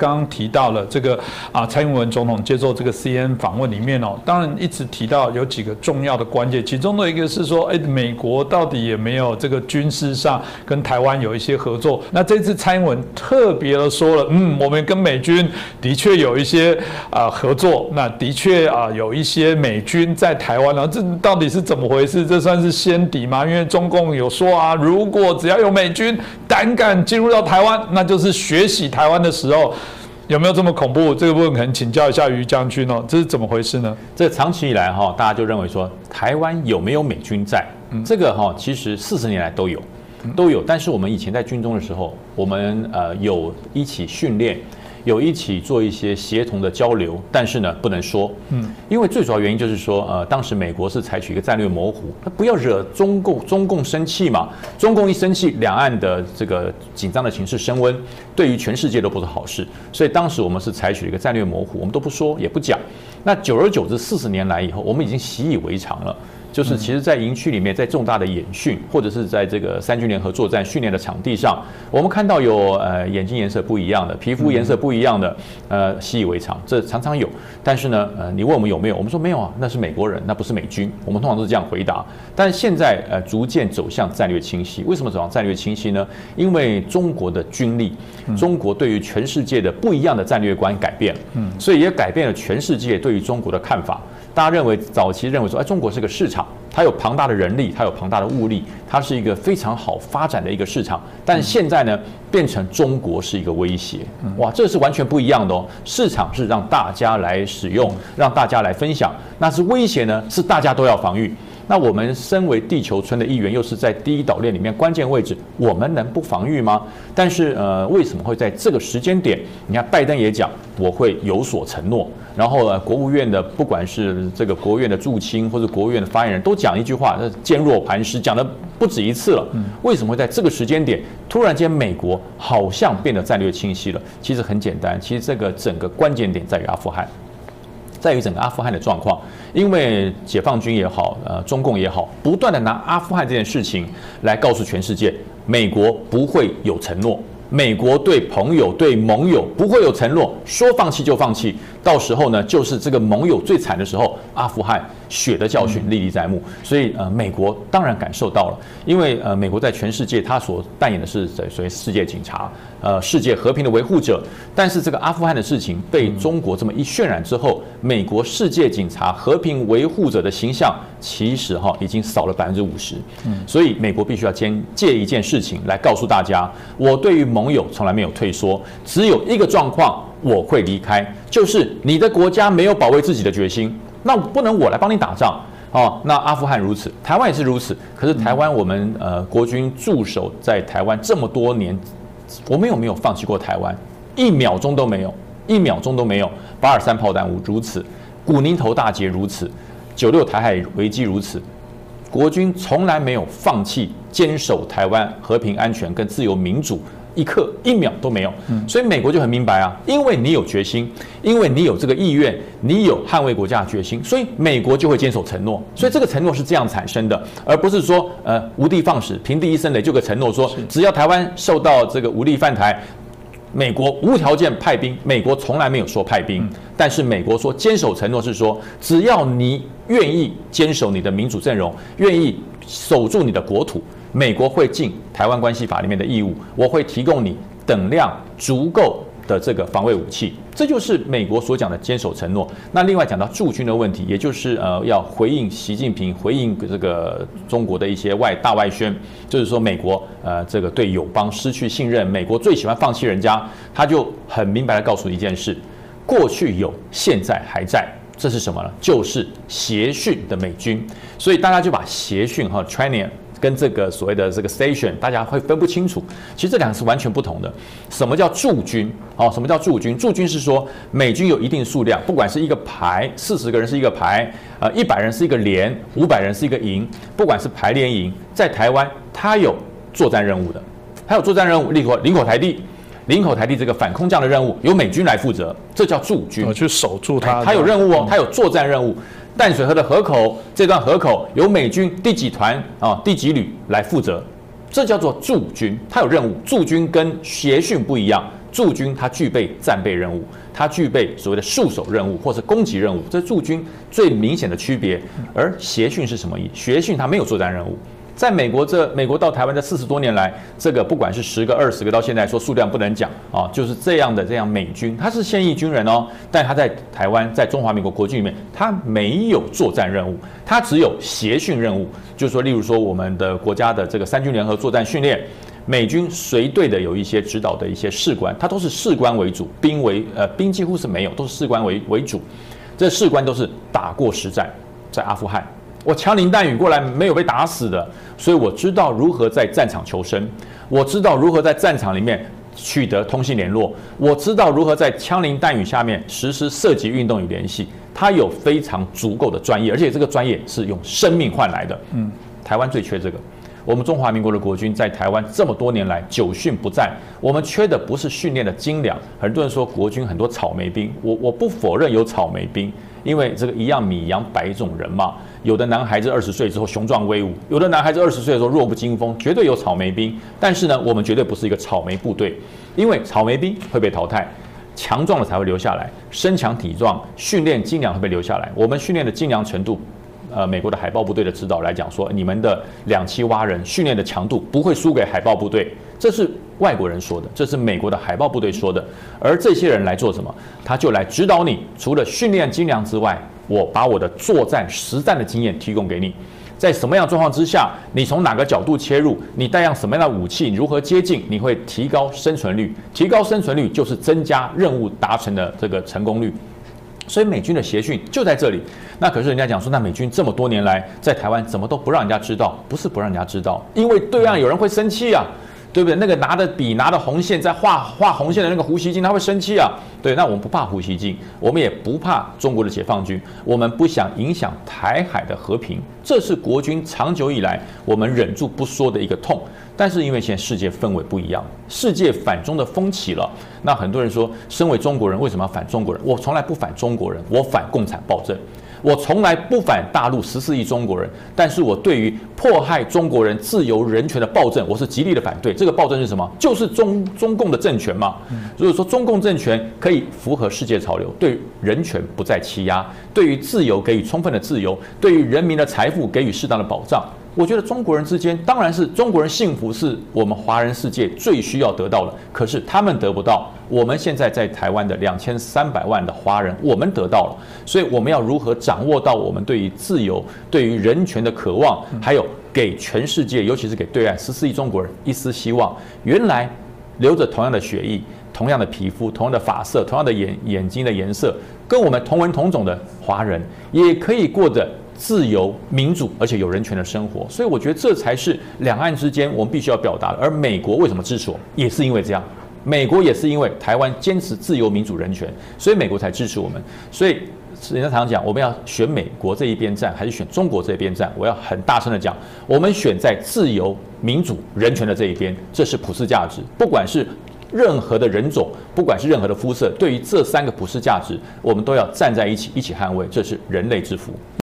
刚刚提到了这个啊，蔡英文总统接受这个 CNN 访问里面哦，当然一直提到有几个重要的关键，其中的一个是说，哎，美国到底也没有这个军事上跟台湾有一些合作。那这次蔡英文特别的说了，嗯，我们跟美军的确有一些啊合作，那的确啊有一些美军在台湾呢，这到底是怎么回事？这算是先敌吗？因为中共有说啊，如果只要有美军胆敢进入到台湾，那就是学习台湾的时候，有没有这么恐怖？这个部分可能请教一下于将军哦，这是怎么回事呢？这长期以来哈，大家就认为说台湾有没有美军在？这个哈，其实四十年来都有，都有。但是我们以前在军中的时候，我们呃有一起训练。有一起做一些协同的交流，但是呢，不能说，嗯，因为最主要原因就是说，呃，当时美国是采取一个战略模糊，他不要惹中共，中共生气嘛，中共一生气，两岸的这个紧张的情势升温，对于全世界都不是好事，所以当时我们是采取一个战略模糊，我们都不说，也不讲，那久而久之，四十年来以后，我们已经习以为常了。就是其实，在营区里面，在重大的演训，或者是在这个三军联合作战训练的场地上，我们看到有呃眼睛颜色不一样的，皮肤颜色不一样的，呃习以为常，这常常有。但是呢，呃，你问我们有没有，我们说没有啊，那是美国人，那不是美军。我们通常都是这样回答。但现在呃逐渐走向战略清晰，为什么走向战略清晰呢？因为中国的军力，中国对于全世界的不一样的战略观改变，嗯，所以也改变了全世界对于中国的看法。大家认为早期认为说，哎，中国是个市场，它有庞大的人力，它有庞大的物力，它是一个非常好发展的一个市场。但现在呢，变成中国是一个威胁，哇，这是完全不一样的哦。市场是让大家来使用，让大家来分享，那是威胁呢，是大家都要防御。那我们身为地球村的一员，又是在第一岛链里面关键位置，我们能不防御吗？但是呃，为什么会在这个时间点？你看拜登也讲，我会有所承诺。然后呢，国务院的不管是这个国务院的驻青或者国务院的发言人都讲一句话，坚若磐石，讲的不止一次了。为什么会在这个时间点突然间美国好像变得战略清晰了？其实很简单，其实这个整个关键点在于阿富汗，在于整个阿富汗的状况。因为解放军也好，呃，中共也好，不断的拿阿富汗这件事情来告诉全世界，美国不会有承诺。美国对朋友、对盟友不会有承诺，说放弃就放弃，到时候呢，就是这个盟友最惨的时候。阿富汗血的教训历历在目，所以呃，美国当然感受到了，因为呃，美国在全世界它所扮演的是所谓世界警察，呃，世界和平的维护者。但是这个阿富汗的事情被中国这么一渲染之后，美国世界警察、和平维护者的形象其实哈已经少了百分之五十。嗯，所以美国必须要先借一件事情来告诉大家，我对于盟友从来没有退缩，只有一个状况我会离开，就是你的国家没有保卫自己的决心。那不能我来帮你打仗哦。那阿富汗如此，台湾也是如此。可是台湾我们呃国军驻守在台湾这么多年，我们有没有放弃过台湾？一秒钟都没有，一秒钟都没有。八二三炮弹如此，古宁头大捷如此，九六台海危机如此，国军从来没有放弃坚守台湾和平安全跟自由民主。一刻一秒都没有，所以美国就很明白啊，因为你有决心，因为你有这个意愿，你有捍卫国家的决心，所以美国就会坚守承诺。所以这个承诺是这样产生的，而不是说呃无的放矢、平地一声雷就个承诺说，只要台湾受到这个武力犯台，美国无条件派兵。美国从来没有说派兵，但是美国说坚守承诺是说，只要你愿意坚守你的民主阵容，愿意守住你的国土。美国会尽台湾关系法里面的义务，我会提供你等量足够的这个防卫武器，这就是美国所讲的坚守承诺。那另外讲到驻军的问题，也就是呃要回应习近平，回应这个中国的一些外大外宣，就是说美国呃这个对友邦失去信任，美国最喜欢放弃人家，他就很明白的告诉一件事：过去有，现在还在。这是什么呢？就是协训的美军。所以大家就把协训和 training。跟这个所谓的这个 station，大家会分不清楚。其实这两个是完全不同的。什么叫驻军？哦，什么叫驻军？驻军是说美军有一定数量，不管是一个排，四十个人是一个排，呃，一百人是一个连，五百人是一个营，不管是排连营，在台湾它有作战任务的，它有作战任务，例如林口台地，林口台地这个反空降的任务由美军来负责，这叫驻军。我去守住它，它有任务哦，它有作战任务。淡水河的河口这段河口由美军第几团啊第几旅来负责，这叫做驻军，它有任务。驻军跟协训不一样，驻军它具备战备任务，它具备所谓的戍守任务或是攻击任务，这驻军最明显的区别。而协训是什么意？协训它没有作战任务。在美国这美国到台湾这四十多年来，这个不管是十个、二十个，到现在说数量不能讲啊，就是这样的这样美军，他是现役军人哦，但他在台湾在中华民国国军里面，他没有作战任务，他只有协训任务，就是说，例如说我们的国家的这个三军联合作战训练，美军随队的有一些指导的一些士官，他都是士官为主，兵为呃兵几乎是没有，都是士官为为主，这士官都是打过实战，在阿富汗。我枪林弹雨过来没有被打死的，所以我知道如何在战场求生，我知道如何在战场里面取得通信联络，我知道如何在枪林弹雨下面实施射击运动与联系。他有非常足够的专业，而且这个专业是用生命换来的。嗯，台湾最缺这个。我们中华民国的国军在台湾这么多年来久训不战，我们缺的不是训练的精良。很多人说国军很多草莓兵，我我不否认有草莓兵，因为这个一样米养百种人嘛。有的男孩子二十岁之后雄壮威武，有的男孩子二十岁的时候弱不禁风，绝对有草莓兵。但是呢，我们绝对不是一个草莓部队，因为草莓兵会被淘汰，强壮的才会留下来，身强体壮、训练精良会被留下来。我们训练的精良程度，呃，美国的海豹部队的指导来讲说，你们的两栖蛙人训练的强度不会输给海豹部队，这是外国人说的，这是美国的海豹部队说的。而这些人来做什么？他就来指导你，除了训练精良之外。我把我的作战实战的经验提供给你，在什么样状况之下，你从哪个角度切入，你带样什么样的武器，如何接近，你会提高生存率，提高生存率就是增加任务达成的这个成功率。所以美军的协训就在这里。那可是人家讲说，那美军这么多年来在台湾怎么都不让人家知道？不是不让人家知道，因为对岸有人会生气啊。对不对？那个拿着笔拿着红线在画画红线的那个胡锡进，他会生气啊。对，那我们不怕胡锡进，我们也不怕中国的解放军，我们不想影响台海的和平，这是国军长久以来我们忍住不说的一个痛。但是因为现在世界氛围不一样，世界反中的风起了，那很多人说，身为中国人为什么要反中国人？我从来不反中国人，我反共产暴政。我从来不反大陆十四亿中国人，但是我对于迫害中国人自由人权的暴政，我是极力的反对。这个暴政是什么？就是中中共的政权嘛。如果说中共政权可以符合世界潮流，对人权不再欺压，对于自由给予充分的自由，对于人民的财富给予适当的保障。我觉得中国人之间当然是中国人幸福，是我们华人世界最需要得到的。可是他们得不到，我们现在在台湾的两千三百万的华人，我们得到了。所以我们要如何掌握到我们对于自由、对于人权的渴望，还有给全世界，尤其是给对岸十四亿中国人一丝希望？原来流着同样的血液、同样的皮肤、同样的发色、同样的眼眼睛的颜色，跟我们同文同种的华人，也可以过着。自由、民主，而且有人权的生活，所以我觉得这才是两岸之间我们必须要表达的。而美国为什么支持我，也是因为这样。美国也是因为台湾坚持自由、民主、人权，所以美国才支持我们。所以人家常常讲，我们要选美国这一边站，还是选中国这一边站？我要很大声的讲，我们选在自由、民主、人权的这一边，这是普世价值。不管是任何的人种，不管是任何的肤色，对于这三个普世价值，我们都要站在一起，一起捍卫，这是人类之福。